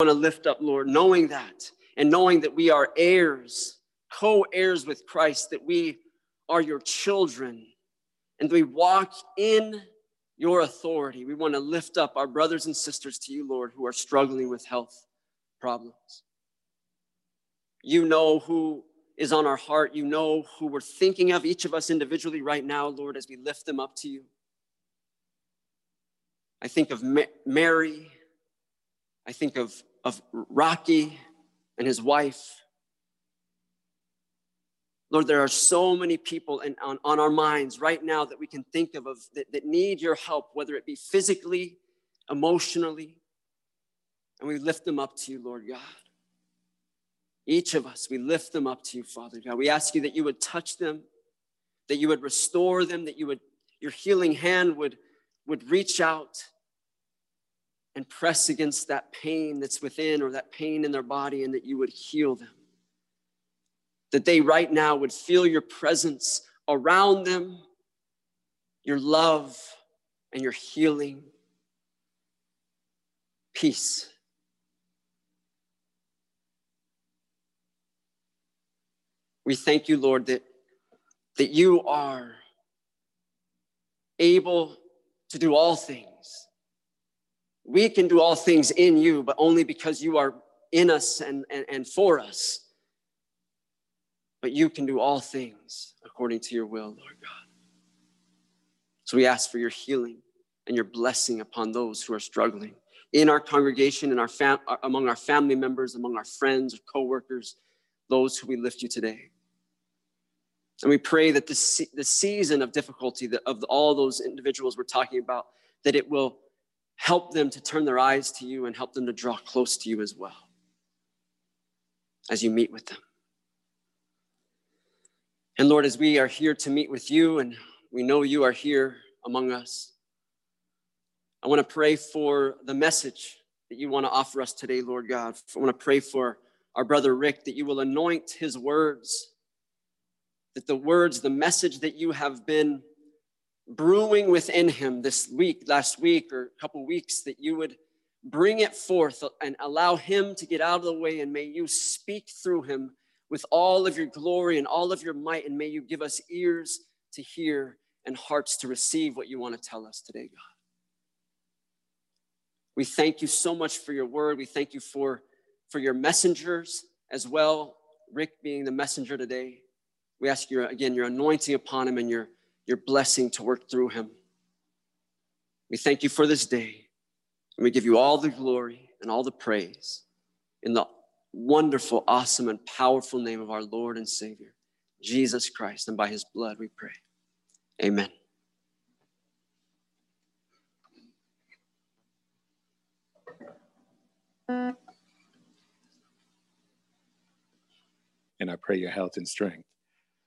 want to lift up, Lord, knowing that and knowing that we are heirs, co heirs with Christ, that we are your children, and we walk in your authority. We want to lift up our brothers and sisters to you, Lord, who are struggling with health problems. You know who is on our heart. You know who we're thinking of, each of us individually right now, Lord, as we lift them up to you. I think of Mary. I think of, of Rocky and his wife. Lord, there are so many people in, on, on our minds right now that we can think of, of that, that need your help, whether it be physically, emotionally, and we lift them up to you, Lord God. Each of us, we lift them up to you, Father God. We ask you that you would touch them, that you would restore them, that you would, your healing hand would, would reach out and press against that pain that's within or that pain in their body, and that you would heal them. That they right now would feel your presence around them, your love, and your healing. Peace. We thank you, Lord, that, that you are able to do all things. We can do all things in you, but only because you are in us and, and, and for us. But you can do all things according to your will, Lord God. So we ask for your healing and your blessing upon those who are struggling in our congregation, in our fam- uh, among our family members, among our friends or coworkers, those who we lift you today. And we pray that the, the season of difficulty that of all those individuals we're talking about, that it will help them to turn their eyes to you and help them to draw close to you as well as you meet with them. And Lord, as we are here to meet with you and we know you are here among us, I want to pray for the message that you want to offer us today, Lord God. I want to pray for our brother Rick that you will anoint his words that the words, the message that you have been brewing within him this week, last week, or a couple weeks, that you would bring it forth and allow him to get out of the way, and may you speak through him with all of your glory and all of your might, and may you give us ears to hear and hearts to receive what you want to tell us today, God. We thank you so much for your word. We thank you for, for your messengers as well, Rick being the messenger today. We ask you again your anointing upon him and your, your blessing to work through him. We thank you for this day. And we give you all the glory and all the praise in the wonderful, awesome, and powerful name of our Lord and Savior, Jesus Christ. And by his blood we pray. Amen. And I pray your health and strength.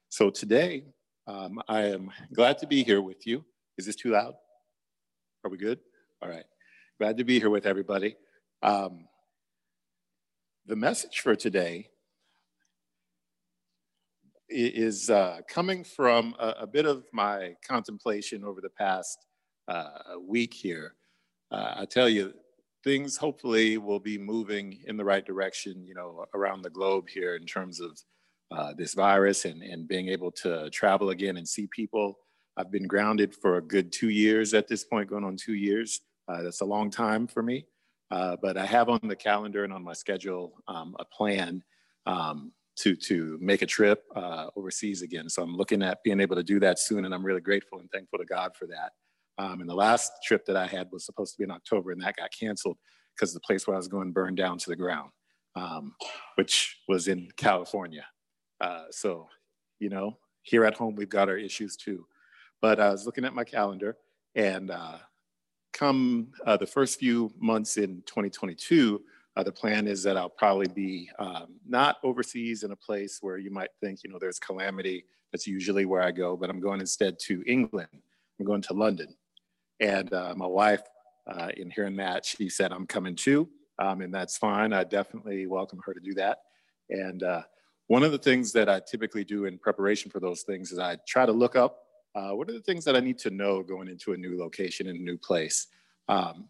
So today, um, I am glad to be here with you. Is this too loud? Are we good? All right. Glad to be here with everybody. Um, the message for today is uh, coming from a, a, bit of my contemplation over the past uh, week here. Uh, I tell you, things hopefully will be moving in the right direction, you know, around the globe here in terms of uh, this virus and, and being able to travel again and see people. I've been grounded for a good two years at this point, going on two years. Uh, that's a long time for me. Uh, but I have on the calendar and on my schedule um, a plan um, to, to make a trip uh, overseas again. So I'm looking at being able to do that soon, and I'm really grateful and thankful to God for that. Um, and the last trip that I had was supposed to be in October, and that got canceled because the place where I was going burned down to the ground, um, which was in California. Uh, so, you know, here at home, we've got our issues too. But I was looking at my calendar and uh, come uh, the first few months in 2022, uh, the plan is that I'll probably be um, not overseas in a place where you might think, you know, there's calamity. That's usually where I go, but I'm going instead to England. I'm going to London. And uh, my wife, uh, in hearing that, she said, I'm coming too. Um, and that's fine. I definitely welcome her to do that. And uh, one of the things that I typically do in preparation for those things is I try to look up uh, what are the things that I need to know going into a new location in a new place. Um,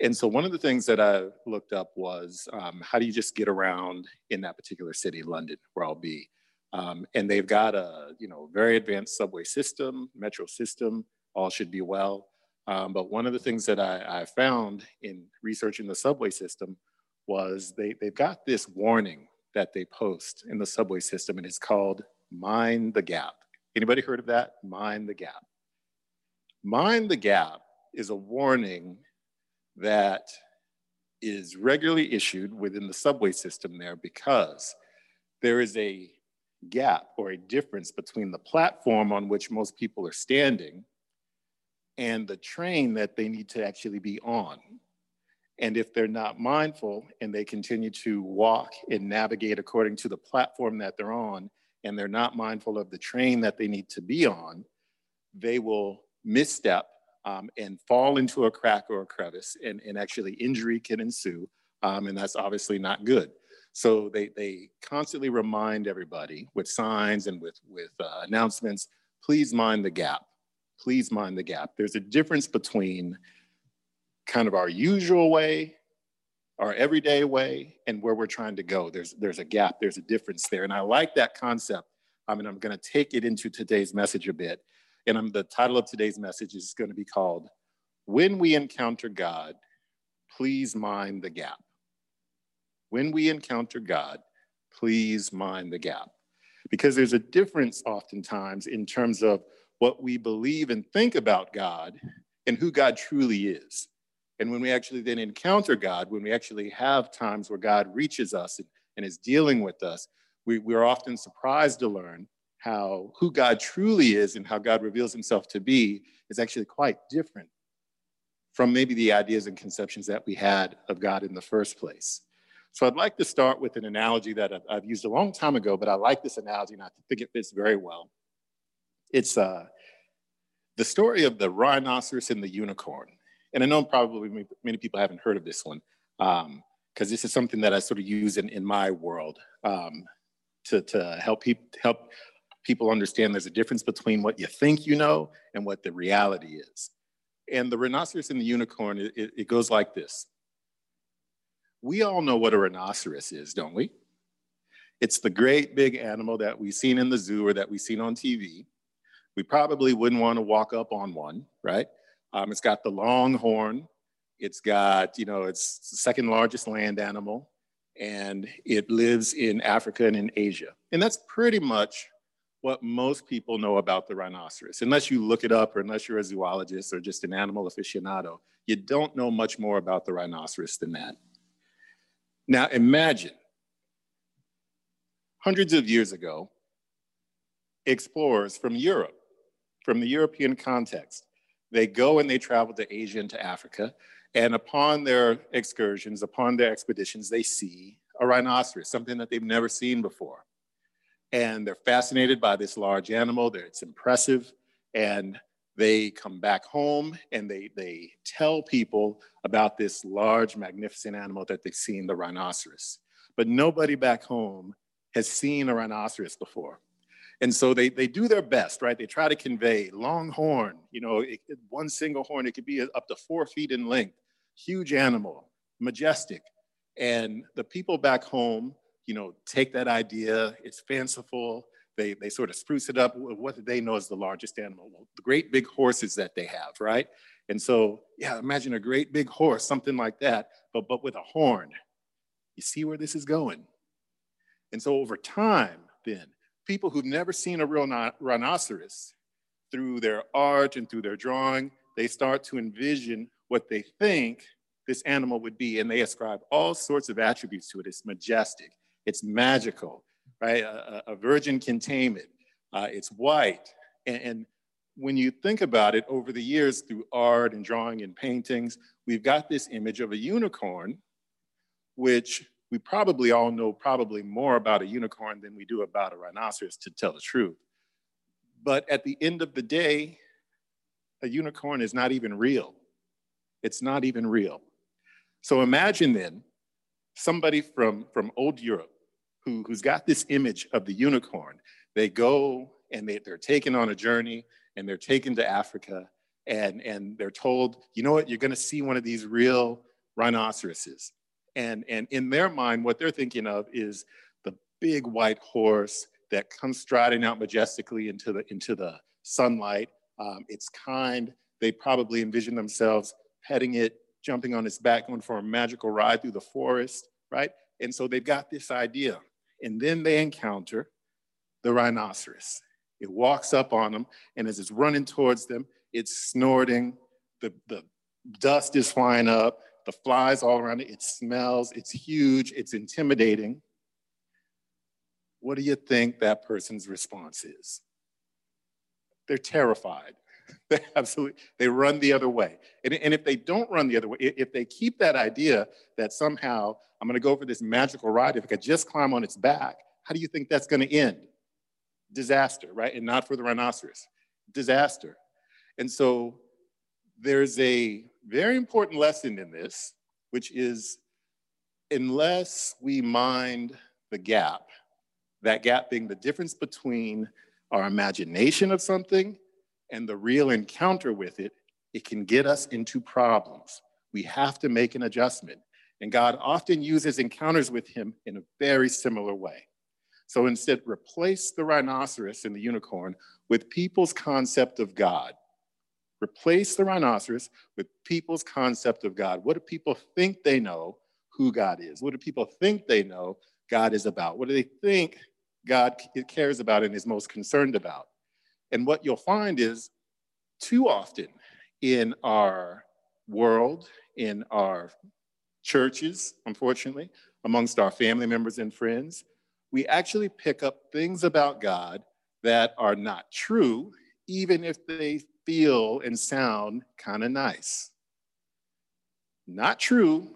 and so one of the things that I looked up was um, how do you just get around in that particular city, London, where I'll be. Um, and they've got a you know very advanced subway system, metro system, all should be well. Um, but one of the things that I, I, found in researching the subway system was they, they've got this warning that they post in the subway system, and it's called Mind the Gap. Anybody heard of that? Mind the Gap. Mind the Gap is a warning that is regularly issued within the subway system there because there is a gap or a difference between the platform on which most people are standing and the train that they need to actually be on. And if they're not mindful and they continue to walk and navigate according to the platform that they're on, and they're not mindful of the train that they need to be on, they will misstep um, and fall into a crack or a crevice, and, and actually injury can ensue. Um, and that's obviously not good. So they, they constantly remind everybody with signs and with, with uh, announcements, please mind the gap. Please mind the gap. There's a difference between kind of our usual way, our everyday way, and where we're trying to go. There's, there's a gap, there's a difference there. And I like that concept. I mean, I'm gonna take it into today's message a bit. And I'm, the title of today's message is gonna be called, When We Encounter God, Please Mind the Gap. When we encounter God, please mind the gap. Because there's a difference oftentimes in terms of what we believe and think about God and who God truly is. And when we actually then encounter God, when we actually have times where God reaches us and, and is dealing with us, we, we're often surprised to learn how who God truly is and how God reveals himself to be is actually quite different from maybe the ideas and conceptions that we had of God in the first place. So I'd like to start with an analogy that I've, I've used a long time ago, but I like this analogy and I think it fits very well. It's uh, the story of the rhinoceros and the unicorn. And I know probably many people haven't heard of this one because um, this is something that I sort of use in, in my world um, to, to help, pe- help people understand there's a difference between what you think you know and what the reality is. And the rhinoceros and the unicorn, it, it goes like this. We all know what a rhinoceros is, don't we? It's the great big animal that we've seen in the zoo or that we've seen on TV. We probably wouldn't want to walk up on one, right? Um, it's got the long horn. It's got, you know, it's second largest land animal, and it lives in Africa and in Asia. And that's pretty much what most people know about the rhinoceros. Unless you look it up or unless you're a zoologist or just an animal aficionado, you don't know much more about the rhinoceros than that. Now imagine hundreds of years ago, explorers from Europe, from the European context, they go and they travel to Asia and to Africa. And upon their excursions, upon their expeditions, they see a rhinoceros, something that they've never seen before. And they're fascinated by this large animal. It's impressive. And they come back home and they, they tell people about this large, magnificent animal that they've seen, the rhinoceros. But nobody back home has seen a rhinoceros before. And so they, they do their best, right? They try to convey long horn, you know, it, one single horn, it could be up to four feet in length, huge animal, majestic. And the people back home, you know, take that idea, it's fanciful, they, they sort of spruce it up. with What they know is the largest animal? Well, the great big horses that they have, right? And so, yeah, imagine a great big horse, something like that, but, but with a horn. You see where this is going? And so over time, then, people who've never seen a real rhinoceros, through their art and through their drawing, they start to envision what they think this animal would be, and they ascribe all sorts of attributes to it. It's majestic, it's magical, right? A, a virgin can tame it. Uh, it's white. And, and when you think about it over the years through art and drawing and paintings, we've got this image of a unicorn, which we probably all know probably more about a unicorn than we do about a rhinoceros to tell the truth. But at the end of the day, a unicorn is not even real. It's not even real. So imagine then somebody from, from old Europe who, who's got this image of the unicorn. They go and they, they're taken on a journey and they're taken to Africa and, and they're told, you know what, you're gonna see one of these real rhinoceroses. And, and in their mind, what they're thinking of is the big white horse that comes striding out majestically into the, into the sunlight. Um, it's kind. They probably envision themselves petting it, jumping on its back, going for a magical ride through the forest, right? And so they've got this idea. And then they encounter the rhinoceros. It walks up on them, and as it's running towards them, it's snorting. The, the dust is flying up, the flies all around it. It smells, it's huge, it's intimidating. What do you think that person's response is? They're terrified. They absolutely, they run the other way. And, and if they don't run the other way, if they keep that idea that somehow I'm gonna go for this magical ride, if I could just climb on its back, how do you think that's gonna end? Disaster, right? And not for the rhinoceros, disaster. And so there's a very important lesson in this, which is unless we mind the gap, that gap being the difference between our imagination of something and the real encounter with it, it can get us into problems. We have to make an adjustment. And God often uses encounters with him in a very similar way. So instead, replace the rhinoceros and the unicorn with people's concept of God. Replace the rhinoceros with people's concept of God. What do people think they know who God is? What do people think they know God is about? What do they think God cares about and is most concerned about? And what you'll find is too often in our world, in our churches, unfortunately, amongst our family members and friends, we actually pick up things about God that are not true, even if they feel and sound kind of nice. Not true,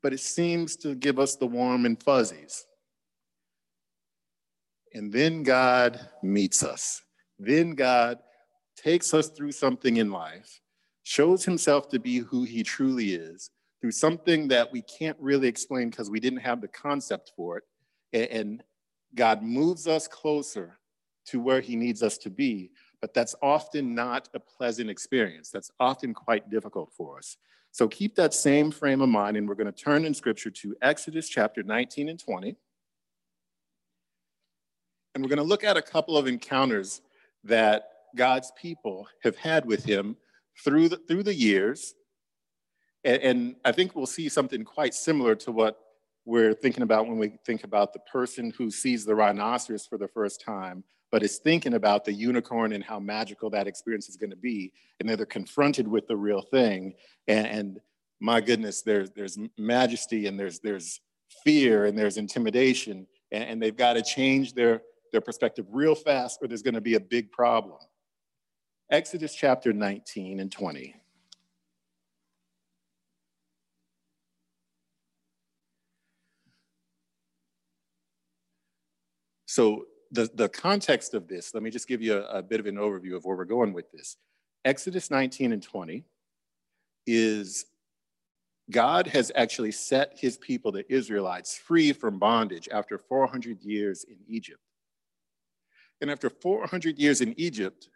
but it seems to give us the warm and fuzzies. And then God meets us. Then God takes us through something in life, shows himself to be who he truly is, through something that we can't really explain because we didn't have the concept for it. And God moves us closer to where he needs us to be, but that's often not a pleasant experience. That's often quite difficult for us. So keep that same frame of mind, and we're going to turn in scripture to Exodus chapter 19 and 20. And we're going to look at a couple of encounters that God's people have had with him through the, through the years. And, and I think we'll see something quite similar to what we're thinking about when we think about the person who sees the rhinoceros for the first time, but is thinking about the unicorn and how magical that experience is going to be. And then they're confronted with the real thing. And, and my goodness, there's, there's majesty and there's, there's fear and there's intimidation. And, and they've got to change their, their perspective real fast or there's going to be a big problem. Exodus chapter 19 and 20. So the, the context of this, let me just give you a, a bit of an overview of where we're going with this. Exodus 19 and 20 is God has actually set his people, the Israelites, free from bondage after 400 years in Egypt. And after 400 years in Egypt,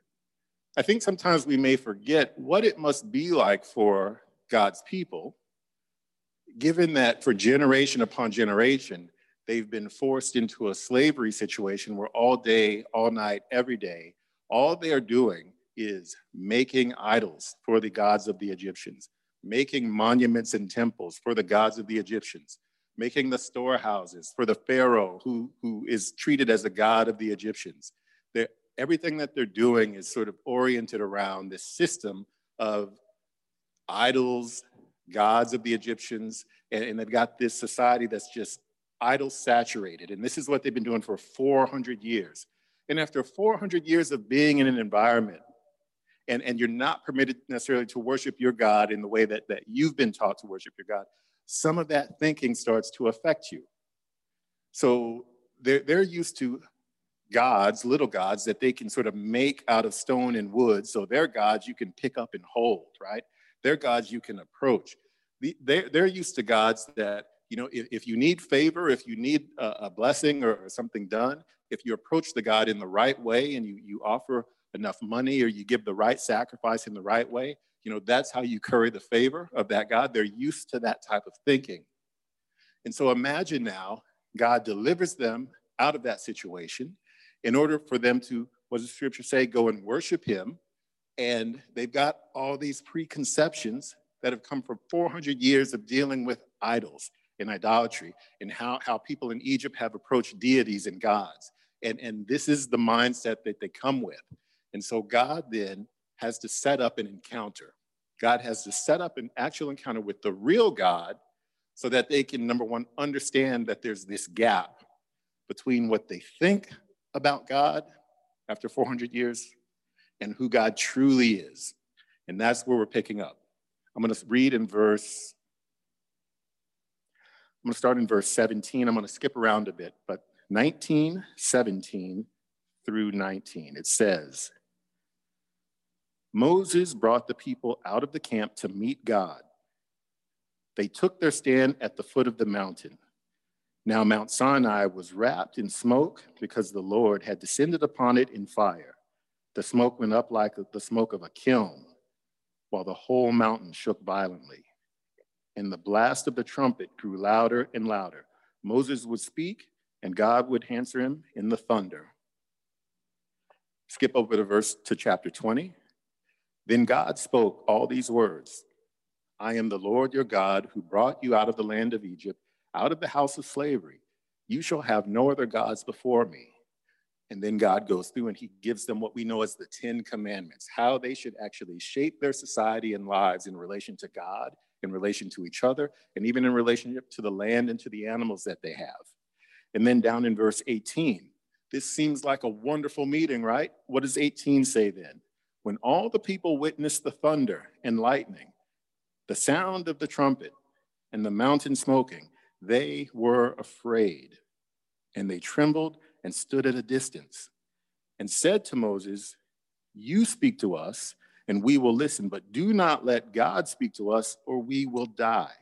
I think sometimes we may forget what it must be like for God's people, given that for generation upon generation, they've been forced into a slavery situation where all day, all night, every day, all they are doing is making idols for the gods of the Egyptians, making monuments and temples for the gods of the Egyptians, making the storehouses for the Pharaoh who, who is treated as the god of the Egyptians. They're, everything that they're doing is sort of oriented around this system of idols, gods of the Egyptians, and, and they've got this society that's just idol saturated. And this is what they've been doing for 400 years. And after 400 years of being in an environment, and, and you're not permitted necessarily to worship your God in the way that, that you've been taught to worship your God, some of that thinking starts to affect you. So they're, they're used to gods, little gods, that they can sort of make out of stone and wood. So they're gods you can pick up and hold, right? They're gods you can approach. They're, they're used to gods that you know, if, if you need favor, if you need a, a blessing or, something done, if you approach the God in the right way and you, you offer enough money or you give the right sacrifice in the right way, You know, that's how you curry the favor of that God. They're used to that type of thinking. And so imagine now God delivers them out of that situation in order for them to, what does the scripture say, go and worship him. And they've got all these preconceptions that have come from 400 years of dealing with idols and idolatry and how, how people in Egypt have approached deities and gods. And, and this is the mindset that they come with. And so God then has to set up an encounter. God has to set up an actual encounter with the real God so that they can, number one, understand that there's this gap between what they think about God after 400 years and who God truly is. And that's where we're picking up. I'm going to read in verse, I'm going to start in verse 17. I'm going to skip around a bit, but 19, 17 through 19. It says, Moses brought the people out of the camp to meet God. They took their stand at the foot of the mountain. Now, Mount Sinai was wrapped in smoke because the Lord had descended upon it in fire. The smoke went up like the smoke of a kiln, while the whole mountain shook violently. And the blast of the trumpet grew louder and louder. Moses would speak, and God would answer him in the thunder. Skip over to verse to chapter 20. Then God spoke all these words I am the Lord your God who brought you out of the land of Egypt out of the house of slavery. You shall have no other gods before me. And then God goes through and he gives them what we know as the 10 commandments, how they should actually shape their society and lives in relation to God, in relation to each other, and even in relationship to the land and to the animals that they have. And then down in verse 18, this seems like a wonderful meeting, right? What does 18 say then? When all the people witnessed the thunder and lightning, the sound of the trumpet, and the mountain smoking, they were afraid, and they trembled and stood at a distance, and said to Moses, You speak to us, and we will listen, but do not let God speak to us, or we will die.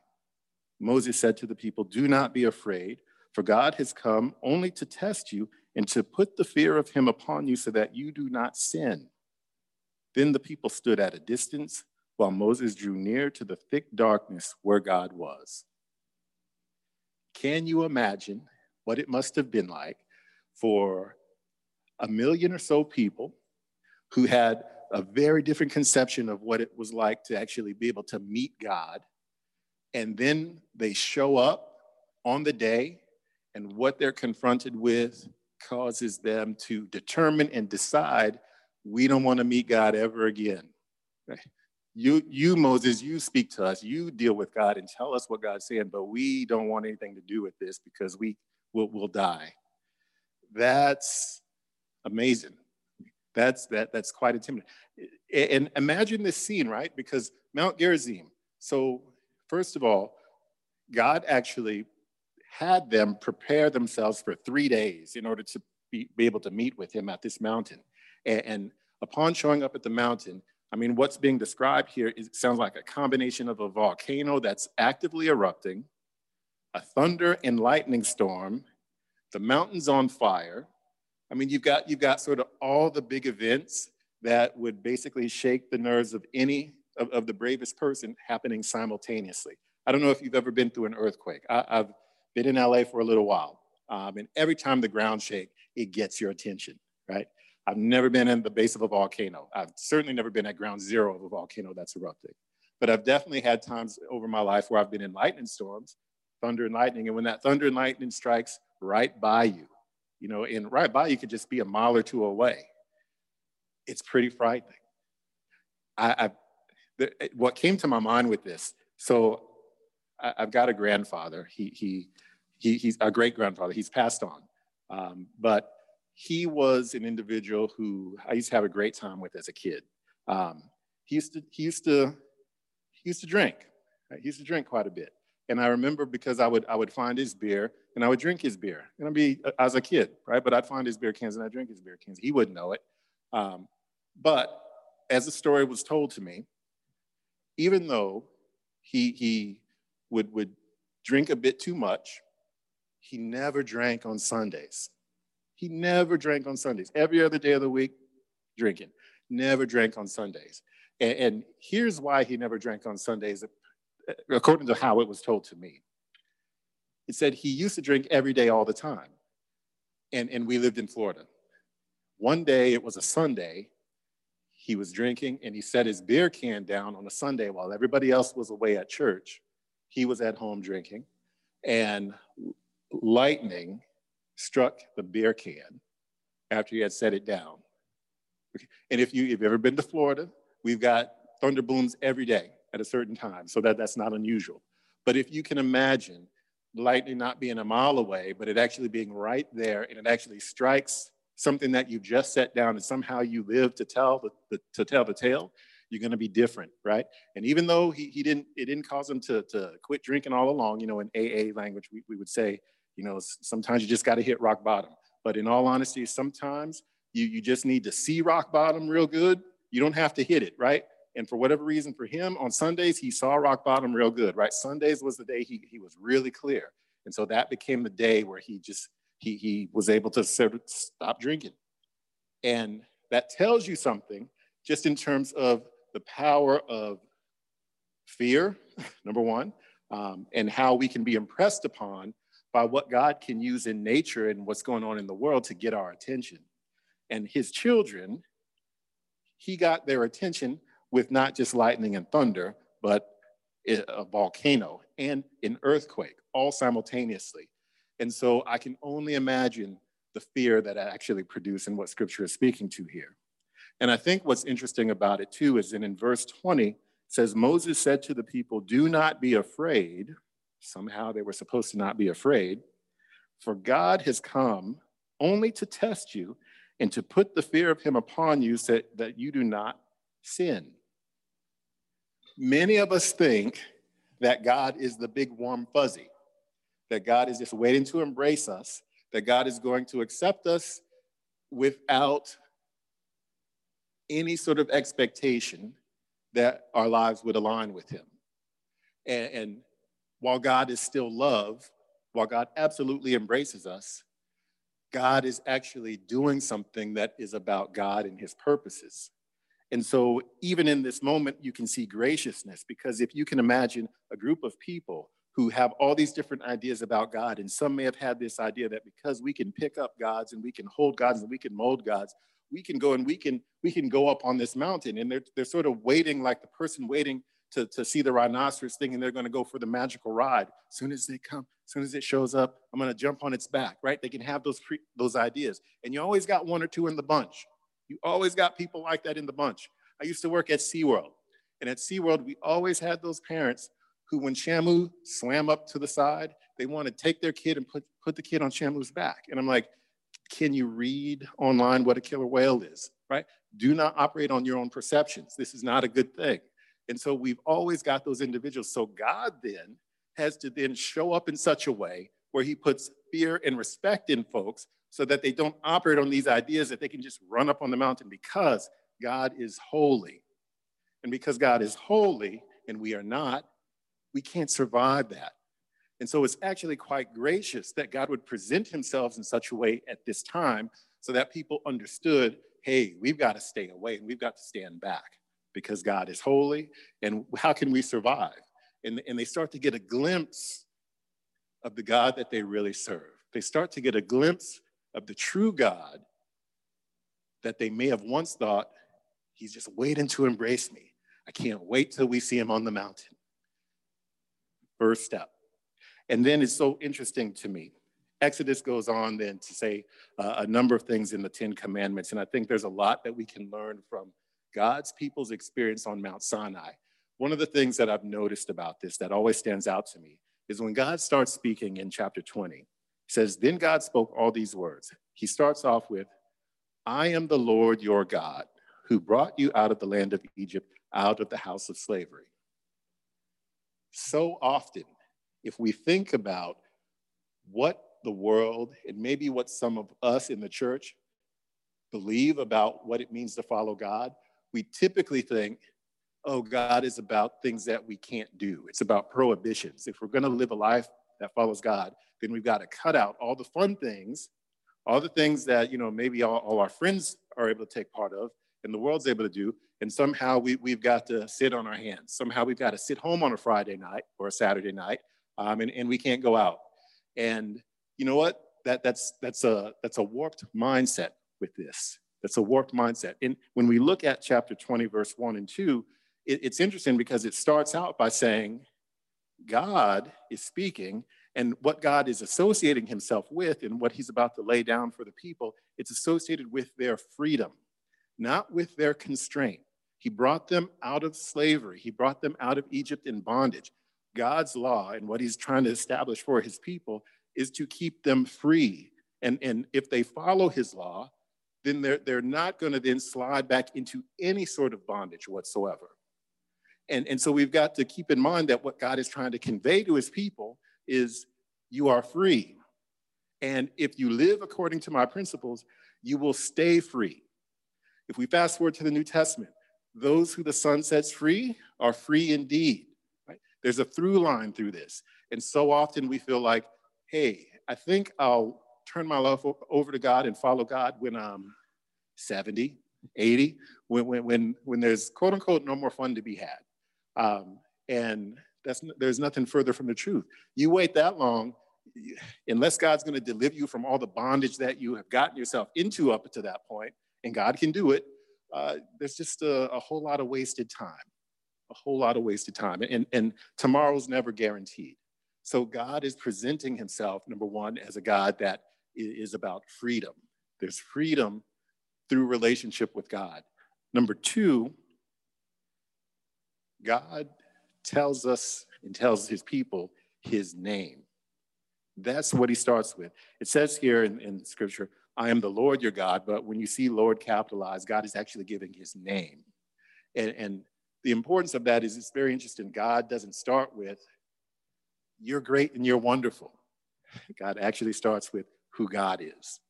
Moses said to the people, Do not be afraid, for God has come only to test you and to put the fear of him upon you so that you do not sin. Then the people stood at a distance while Moses drew near to the thick darkness where God was. Can you imagine what it must have been like for a million or so people who had a very different conception of what it was like to actually be able to meet God? And then they show up on the day, and what they're confronted with causes them to determine and decide we don't want to meet God ever again. You, you, Moses, you speak to us, you deal with God and tell us what God's saying, but we don't want anything to do with this because we will we'll die. That's amazing. That's that that's quite intimidating. And imagine this scene, right? Because Mount Gerizim. So, first of all, God actually had them prepare themselves for three days in order to be, be able to meet with him at this mountain. And, and upon showing up at the mountain, I mean, what's being described here is, sounds like a combination of a volcano that's actively erupting, a thunder and lightning storm, the mountains on fire. I mean, you've got, you've got sort of all the big events that would basically shake the nerves of any of, of the bravest person happening simultaneously. I don't know if you've ever been through an earthquake. I, have been in LA for a little while, um, and every time the ground shake, it gets your attention, right? I've never been in the base of a volcano. I've certainly never been at ground zero of a volcano that's erupting. But I've definitely had times over my life where I've been in lightning storms, thunder and lightning. And when that thunder and lightning strikes right by you, you know, and right by you could just be a mile or two away. It's pretty frightening. I, I the, what came to my mind with this, so I, have got a grandfather. He, he, he, he's a great grandfather. He's passed on. Um, but he was an individual who I used to have a great time with as a kid. Um, he used to he used to he used to drink. Right? He used to drink quite a bit. And I remember because I would I would find his beer and I would drink his beer. And I'd be as a kid, right? But I'd find his beer cans and I'd drink his beer cans. He wouldn't know it. Um, but as the story was told to me, even though he he would would drink a bit too much, he never drank on Sundays. He never drank on Sundays. Every other day of the week, drinking. Never drank on Sundays. And, and here's why he never drank on Sundays, according to how it was told to me. It said he used to drink every day all the time. And, and we lived in Florida. One day, it was a Sunday, he was drinking and he set his beer can down on a Sunday while everybody else was away at church. He was at home drinking, and lightning struck the beer can after he had set it down. And if, you, if you've ever been to Florida, we've got thunder booms every day at a certain time, so that, that's not unusual. But if you can imagine lightning not being a mile away, but it actually being right there and it actually strikes something that you've just set down and somehow you live to tell the, the to tell the tale, you're going to be different, right? And even though he, he didn't, it didn't cause him to, to quit drinking all along, you know, in AA language, we, we would say, you know, sometimes you just got to hit rock bottom. But in all honesty, sometimes you, you just need to see rock bottom real good. You don't have to hit it, right? And for whatever reason, for him on Sundays, he saw rock bottom real good, right? Sundays was the day he, he was really clear. And so that became the day where he just, he, he was able to sort of stop drinking. And that tells you something just in terms of the power of fear, number one, um, and how we can be impressed upon by what God can use in nature and what's going on in the world to get our attention. And his children, he got their attention with not just lightning and thunder, but a volcano and an earthquake all simultaneously. And so I can only imagine the fear that I actually produce and what scripture is speaking to here. And I think what's interesting about it too is that in verse 20 it says, Moses said to the people, Do not be afraid. Somehow they were supposed to not be afraid, for God has come only to test you and to put the fear of him upon you so that you do not sin. Many of us think that God is the big warm fuzzy that God is just waiting to embrace us, that God is going to accept us without any sort of expectation that our lives would align with Him. And, and while God is still love, while God absolutely embraces us, God is actually doing something that is about God and His purposes. And so, even in this moment, you can see graciousness because if you can imagine a group of people who have all these different ideas about God. And some may have had this idea that because we can pick up gods and we can hold gods and we can mold gods, we can go and we can we can go up on this mountain. And they're they're sort of waiting like the person waiting to, to see the rhinoceros thing and they're going to go for the magical ride. As soon as they come, as soon as it shows up, I'm going to jump on its back, right? They can have those pre, those ideas. And you always got one or two in the bunch. You always got people like that in the bunch. I used to work at SeaWorld. And at SeaWorld, we always had those parents who, when Shamu swam up to the side, they want to take their kid and put, put the kid on Shamu's back. And I'm like, can you read online what a killer whale is, right? Do not operate on your own perceptions. This is not a good thing. And so we've always got those individuals. So God then has to then show up in such a way where he puts fear and respect in folks so that they don't operate on these ideas that they can just run up on the mountain because God is holy. And because God is holy and we are not, we can't survive that. And so it's actually quite gracious that God would present himself in such a way at this time so that people understood hey, we've got to stay away and we've got to stand back because God is holy. And how can we survive? And, and they start to get a glimpse of the God that they really serve. They start to get a glimpse of the true God that they may have once thought, he's just waiting to embrace me. I can't wait till we see him on the mountain first step. And then it's so interesting to me. Exodus goes on then to say uh, a number of things in the Ten Commandments. And I think there's a lot that we can learn from God's people's experience on Mount Sinai. One of the things that I've noticed about this that always stands out to me is when God starts speaking in chapter 20, he says, Then God spoke all these words. He starts off with, I am the Lord your God who brought you out of the land of Egypt, out of the house of slavery so often, if we think about what the world and maybe what some of us in the church believe about what it means to follow God, we typically think, oh, God is about things that we can't do. It's about prohibitions. If we're going to live a life that follows God, then we've got to cut out all the fun things, all the things that, you know, maybe all, all our friends are able to take part of, and the world's able to do. And somehow we, we've got to sit on our hands. Somehow we've got to sit home on a Friday night or a Saturday night, um, and, and we can't go out. And you know what? That, that's, that's, a, that's a warped mindset with this. That's a warped mindset. And when we look at chapter 20, verse 1 and 2, it, it's interesting because it starts out by saying, God is speaking, and what God is associating himself with and what he's about to lay down for the people, it's associated with their freedom, not with their constraint. He brought them out of slavery, he brought them out of Egypt in bondage. God's law and what he's trying to establish for his people is to keep them free. And, and if they follow his law, then they're, they're not going to then slide back into any sort of bondage whatsoever. And, and so we've got to keep in mind that what God is trying to convey to his people is you are free. And if you live according to my principles, you will stay free. If we fast forward to the New Testament, those who the Son sets free are free indeed. Right? There's a through line through this. And so often we feel like, hey, I think I'll turn my life over to God and follow God when I'm 70, 80, when, when, when, when there's quote unquote no more fun to be had. Um, and that's, there's nothing further from the truth. You wait that long, unless God's going to deliver you from all the bondage that you have gotten yourself into up to that point, and God can do it, uh, there's just a, a, whole lot of wasted time, a whole lot of wasted time. And, and tomorrow's never guaranteed. So God is presenting himself, number one, as a God that is about freedom. There's freedom through relationship with God. Number two, God tells us and tells his people his name. That's what he starts with. It says here in, in scripture, I am the Lord your God, but when you see Lord capitalized, God is actually giving his name. And, and the importance of that is it's very interesting. God doesn't start with, you're great and you're wonderful. God actually starts with who God is.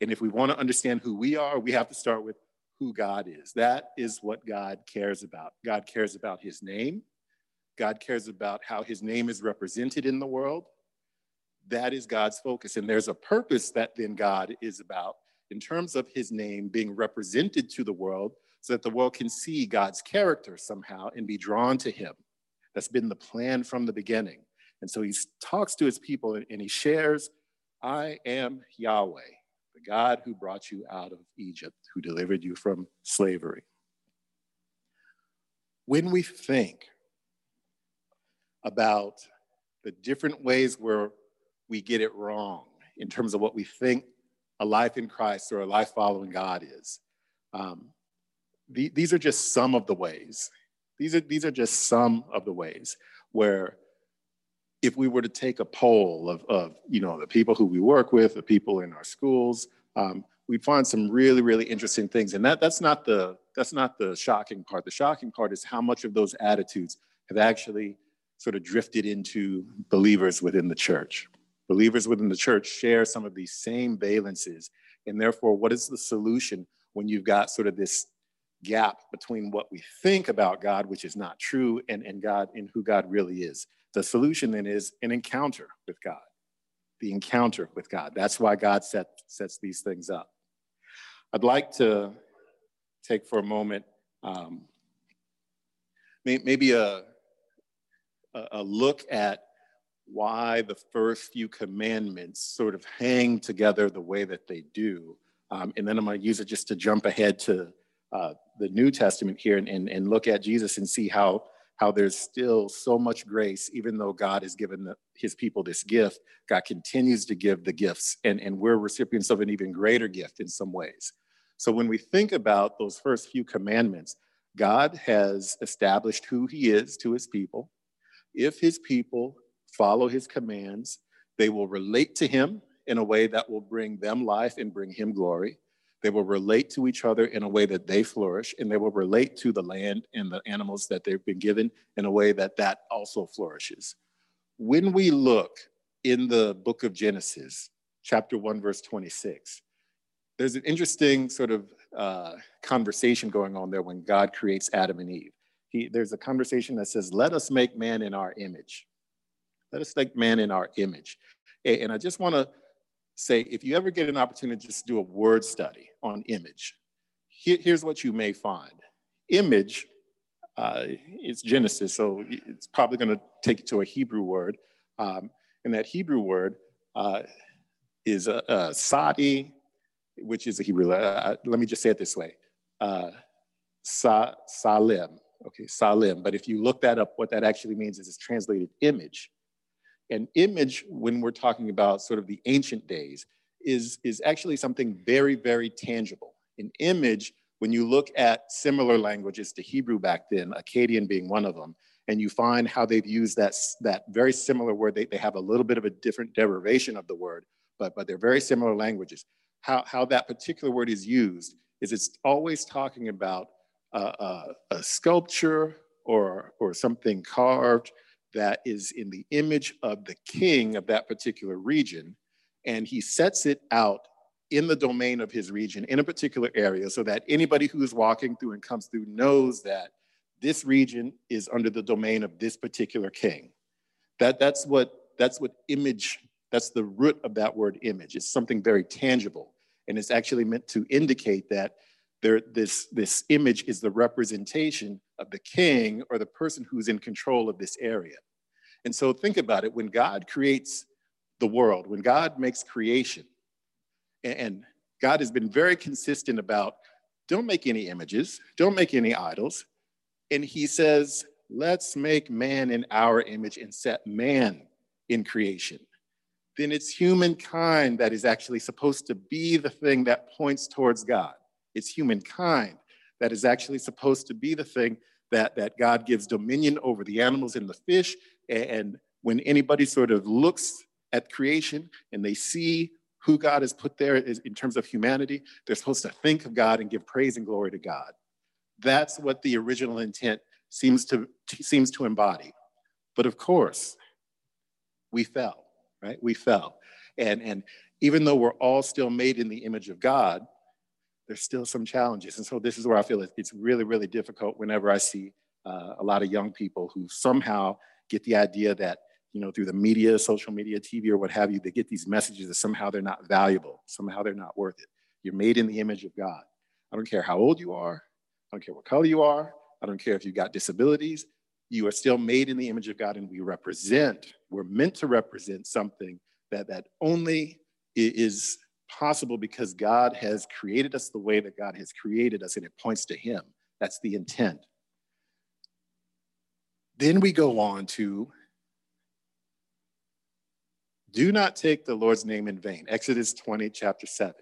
And if we want to understand who we are, we have to start with who God is. That is what God cares about. God cares about his name. God cares about how his name is represented in the world. That is God's focus. And there's a purpose that then God is about in terms of his name being represented to the world so that the world can see God's character somehow and be drawn to him. That's been the plan from the beginning. And so he talks to his people and he shares, I am Yahweh the God who brought you out of Egypt, who delivered you from slavery. When we think about the different ways where we get it wrong in terms of what we think a life in Christ or a life following God is, um, the, these are just some of the ways. These are, these are just some of the ways where if we were to take a poll of, of you know, the people who we work with, the people in our schools, um, we'd find some really, really interesting things. And that, that's, not the, that's not the shocking part. The shocking part is how much of those attitudes have actually sort of drifted into believers within the church. Believers within the church share some of these same valences. And therefore, what is the solution when you've got sort of this gap between what we think about God, which is not true, and, and God and who God really is? The solution then is an encounter with God, the encounter with God. That's why God set, sets these things up. I'd like to take for a moment um, maybe a, a look at why the first few commandments sort of hang together the way that they do. Um, and then I'm going to use it just to jump ahead to uh, the New Testament here and, and, and look at Jesus and see how how there's still so much grace, even though God has given the, his people this gift, God continues to give the gifts, and, and we're recipients of an even greater gift in some ways. So when we think about those first few commandments, God has established who he is to his people. If his people follow his commands, they will relate to him in a way that will bring them life and bring him glory. They will relate to each other in a way that they flourish, and they will relate to the land and the animals that they've been given in a way that that also flourishes. When we look in the book of Genesis, chapter 1, verse 26, there's an interesting sort of uh, conversation going on there when God creates Adam and Eve. He, there's a conversation that says, Let us make man in our image. Let us make man in our image. And I just want to say if you ever get an opportunity to just do a word study on image, here, here's what you may find. Image uh, is Genesis, so it's probably going to take you to a Hebrew word. Um, and that Hebrew word uh, is a, a, sadi, which is a Hebrew. Uh, let me just say it this way: uh, sa, salim. Okay, salim. But if you look that up, what that actually means is it's translated image. And image, when we're talking about sort of the ancient days, is, is actually something very, very tangible. An image, when you look at similar languages to Hebrew back then, Akkadian being one of them, and you find how they've used that, that very similar word, they, they have a little bit of a different derivation of the word, but, but they're very similar languages. How, how that particular word is used is it's always talking about a, a sculpture or, or something carved that is in the image of the king of that particular region. And he sets it out in the domain of his region in a particular area so that anybody who is walking through and comes through knows that this region is under the domain of this particular king. That, that's, what, that's what image, that's the root of that word image. It's something very tangible. And it's actually meant to indicate that there, this, this image is the representation of the king or the person who's in control of this area. And so think about it when God creates the world, when God makes creation, and God has been very consistent about don't make any images, don't make any idols. And he says, let's make man in our image and set man in creation. Then it's humankind that is actually supposed to be the thing that points towards God. It's humankind that is actually supposed to be the thing that, that God gives dominion over the animals and the fish. And when anybody sort of looks at creation and they see who God has put there in terms of humanity, they're supposed to think of God and give praise and glory to God. That's what the original intent seems to, seems to embody. But of course, we fell, right? We fell. And, and even though we're all still made in the image of God, there's still some challenges. And so this is where I feel it's really, really difficult whenever I see uh, a lot of young people who somehow get the idea that, you know, through the media, social media, TV, or what have you, they get these messages that somehow they're not valuable, somehow they're not worth it. You're made in the image of God. I don't care how old you are. I don't care what color you are. I don't care if you've got disabilities. You are still made in the image of God and we represent, we're meant to represent something that, that only is possible because God has created us the way that God has created us, and it points to Him. That's the intent. Then we go on to do not take the Lord's name in vain. Exodus 20, chapter 7.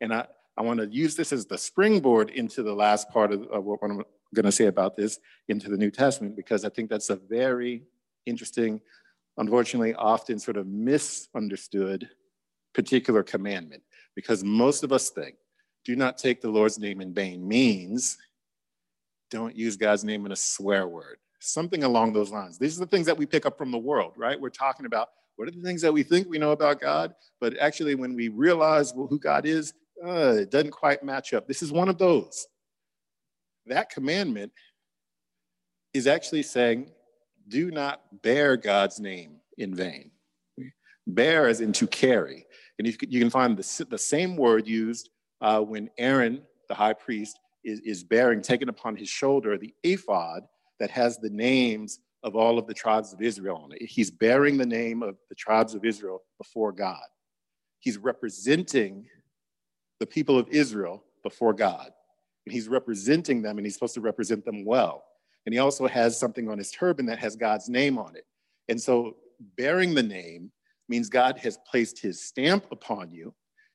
And I, I want to use this as the springboard into the last part of, of what I'm going to say about this into the New Testament, because I think that's a very interesting, unfortunately, often sort of misunderstood particular commandment because most of us think do not take the Lord's name in vain means don't use God's name in a swear word, something along those lines. These are the things that we pick up from the world, right? We're talking about what are the things that we think we know about God, but actually, when we realize who God is, uh, it doesn't quite match up. This is one of those. That commandment is actually saying, do not bear God's name in vain. Bear as in to carry. And you, you can find the, the same word used uh, when Aaron, the high priest, is, is bearing, taken upon his shoulder, the ephod that has the names of all of the tribes of Israel on it. He's bearing the name of the tribes of Israel before God. He's representing the people of Israel before God. And he's representing them, and he's supposed to represent them well. And he also has something on his turban that has God's name on it. And so, bearing the name means God has placed his stamp upon you,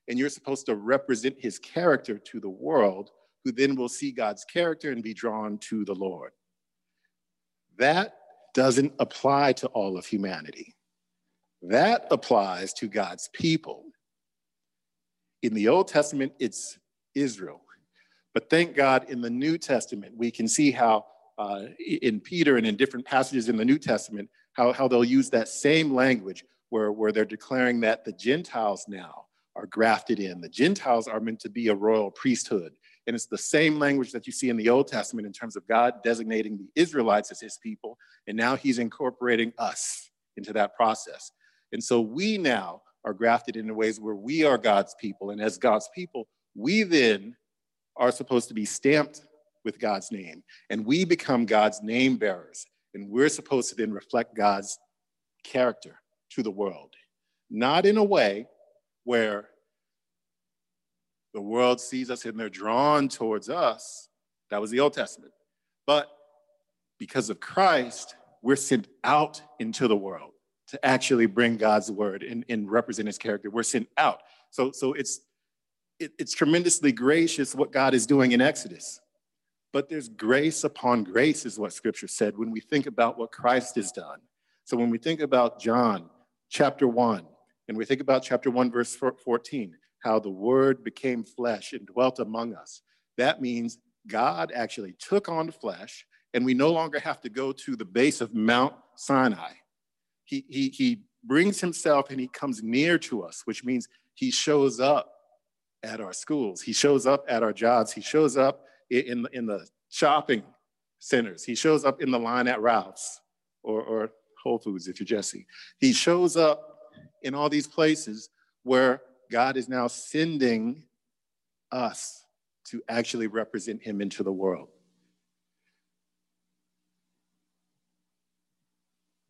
and you're supposed to represent his character to the world, who then will see God's character and be drawn to the Lord. That doesn't apply to all of humanity. That applies to God's people. In the Old Testament, it's Israel. But thank God in the New Testament, we can see how uh, in Peter and in different passages in the New Testament, how, how they'll use that same language where, where they're declaring that the Gentiles now are grafted in. The Gentiles are meant to be a royal priesthood. And it's the same language that you see in the Old Testament in terms of God designating the Israelites as his people. And now he's incorporating us into that process. And so we now are grafted in ways where we are God's people. And as God's people, we then are supposed to be stamped with God's name, and we become God's name bearers, and we're supposed to then reflect God's character to the world, not in a way where the world sees us and they're drawn towards us. That was the Old Testament. But because of Christ, we're sent out into the world to actually bring God's word and, and represent his character. We're sent out. So, so it's it, it's tremendously gracious what God is doing in Exodus. But there's grace upon grace, is what scripture said when we think about what Christ has done. So when we think about John chapter 1, and we think about chapter 1, verse 14, how the word became flesh and dwelt among us. That means God actually took on flesh, and we no longer have to go to the base of Mount Sinai. He, he, he brings himself and he comes near to us, which means he shows up at our schools, he shows up at our jobs, he shows up in, in the shopping centers, he shows up in the line at Ralph's or, or Whole Foods if you're Jesse. He shows up in all these places where God is now sending us to actually represent him into the world.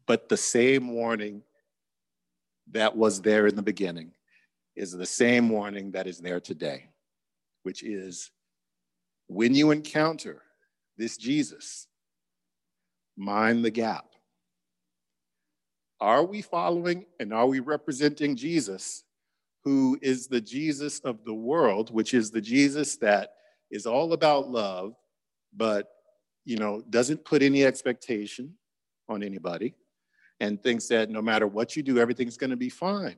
But the same warning that was there in the beginning is the same warning that is there today, which is when you encounter this Jesus, mind the gap. Are we following and are we representing Jesus who is the Jesus of the world, which is the Jesus that is all about love, but you know, doesn't put any expectation on anybody and thinks that no matter what you do, everything's going to be fine.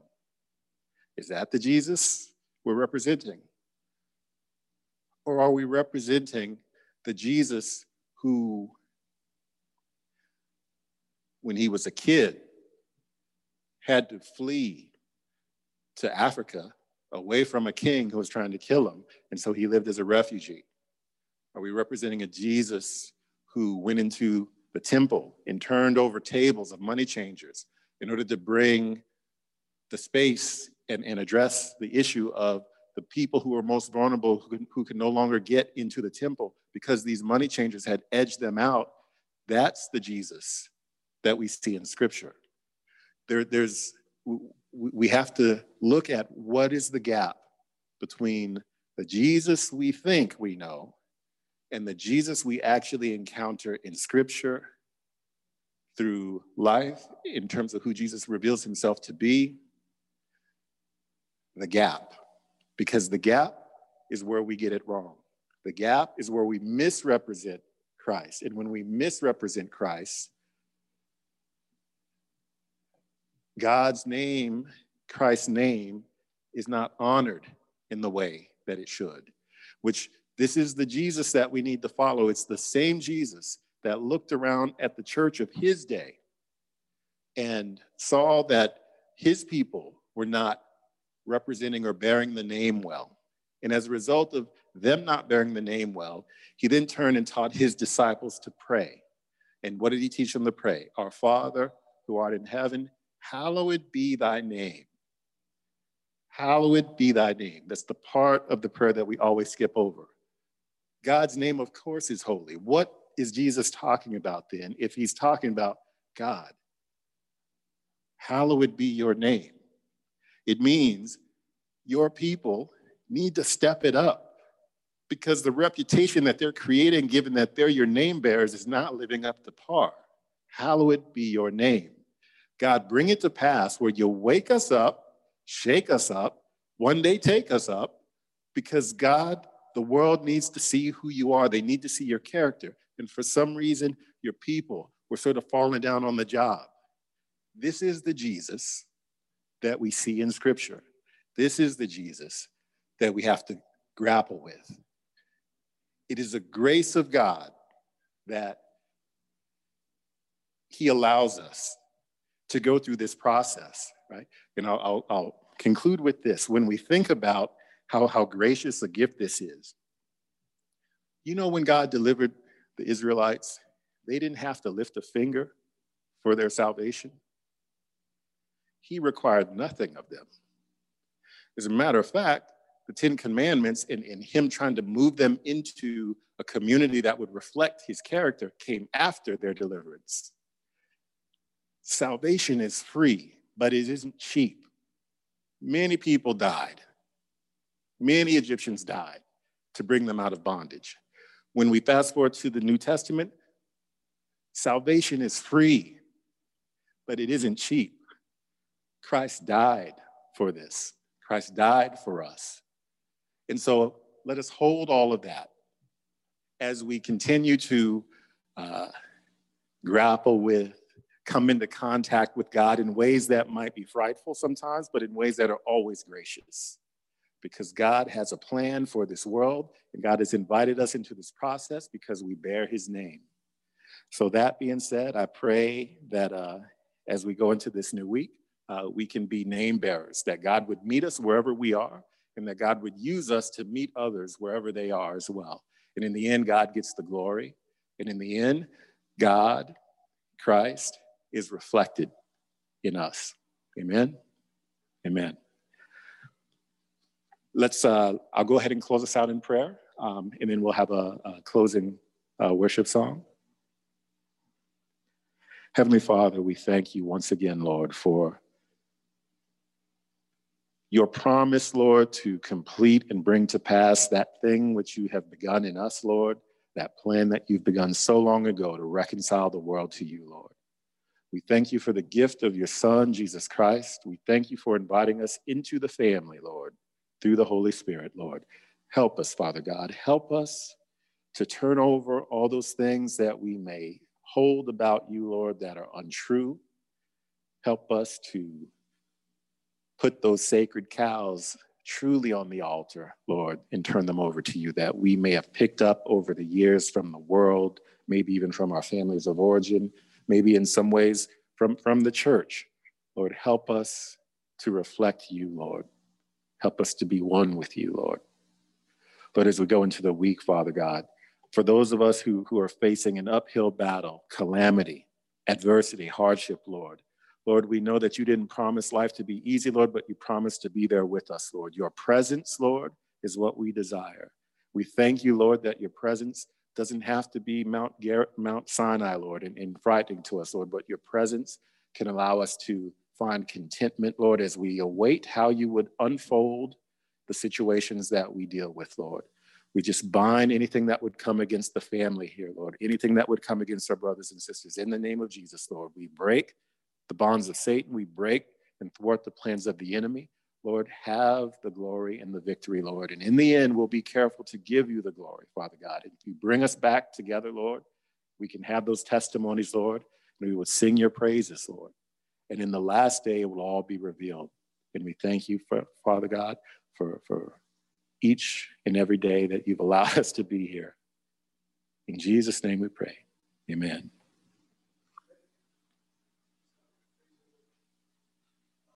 Is that the Jesus we're representing? Or are we representing the Jesus who, when he was a kid, had to flee to Africa away from a king who was trying to kill him. And so he lived as a refugee. Are we representing a Jesus who went into the temple and turned over tables of money changers in order to bring the space and, and address the issue of the people who are most vulnerable who can, who can no longer get into the temple because these money changers had edged them out? That's the Jesus that we see in scripture. There, there's we have to look at what is the gap between the Jesus we think we know and the Jesus we actually encounter in scripture through life in terms of who Jesus reveals himself to be. The gap, because the gap is where we get it wrong. The gap is where we misrepresent Christ. And when we misrepresent Christ, God's name, Christ's name, is not honored in the way that it should, which this is the Jesus that we need to follow. It's the same Jesus that looked around at the church of his day and saw that his people were not representing or bearing the name well. And as a result of them not bearing the name well, he then turned and taught his disciples to pray. And what did he teach them to pray? Our Father who art in heaven, hallowed be thy name. Hallowed be thy name. That's the part of the prayer that we always skip over. God's name, of course, is holy. What is Jesus talking about then if he's talking about God? Hallowed be your name. It means your people need to step it up because the reputation that they're creating, given that they're your name bearers, is not living up to par. Hallowed be your name. God, bring it to pass where you wake us up, shake us up, one day take us up, because God, the world needs to see who you are. They need to see your character. And for some reason, your people were sort of falling down on the job. This is the Jesus that we see in Scripture. This is the Jesus that we have to grapple with. It is a grace of God that He allows us to go through this process, right? And I'll, I'll, I'll conclude with this. When we think about how, how gracious a gift this is, you know, when God delivered the Israelites, they didn't have to lift a finger for their salvation. He required nothing of them. As a matter of fact, the Ten Commandments and, and him trying to move them into a community that would reflect his character came after their deliverance. Salvation is free, but it isn't cheap. Many people died. Many Egyptians died to bring them out of bondage. When we fast forward to the New Testament, salvation is free, but it isn't cheap. Christ died for this. Christ died for us. And so let us hold all of that as we continue to uh, grapple with, come into contact with God in ways that might be frightful sometimes, but in ways that are always gracious. Because God has a plan for this world, and God has invited us into this process because we bear his name. So, that being said, I pray that uh, as we go into this new week, uh, we can be name bearers, that God would meet us wherever we are, and that God would use us to meet others wherever they are as well. And in the end, God gets the glory. And in the end, God, Christ, is reflected in us. Amen. Amen. Let's, uh, I'll go ahead and close us out in prayer, um, and then we'll have a, a closing uh, worship song. Heavenly Father, we thank you once again, Lord, for your promise, Lord, to complete and bring to pass that thing which you have begun in us, Lord, that plan that you've begun so long ago to reconcile the world to you, Lord. We thank you for the gift of your Son, Jesus Christ. We thank you for inviting us into the family, Lord, through the Holy Spirit, Lord. Help us, Father God. Help us to turn over all those things that we may hold about you, Lord, that are untrue. Help us to put those sacred cows truly on the altar, Lord, and turn them over to you that we may have picked up over the years from the world, maybe even from our families of origin, maybe in some ways from, from the church. Lord, help us to reflect you, Lord. Help us to be one with you, Lord. But as we go into the week, Father God, for those of us who, who are facing an uphill battle, calamity, adversity, hardship, Lord, Lord, we know that you didn't promise life to be easy, Lord, but you promised to be there with us, Lord. Your presence, Lord, is what we desire. We thank you, Lord, that your presence doesn't have to be Mount, Garrett, Mount Sinai, Lord, and, and frightening to us, Lord, but your presence can allow us to find contentment, Lord, as we await how you would unfold the situations that we deal with, Lord. We just bind anything that would come against the family here, Lord, anything that would come against our brothers and sisters. In the name of Jesus, Lord, we break the bonds of Satan, we break and thwart the plans of the enemy. Lord, have the glory and the victory, Lord. And in the end, we'll be careful to give you the glory, Father God. If you bring us back together, Lord, we can have those testimonies, Lord, and we will sing your praises, Lord. And in the last day, it will all be revealed. And we thank you, for, Father God, for, for each and every day that you've allowed us to be here. In Jesus' name we pray. Amen.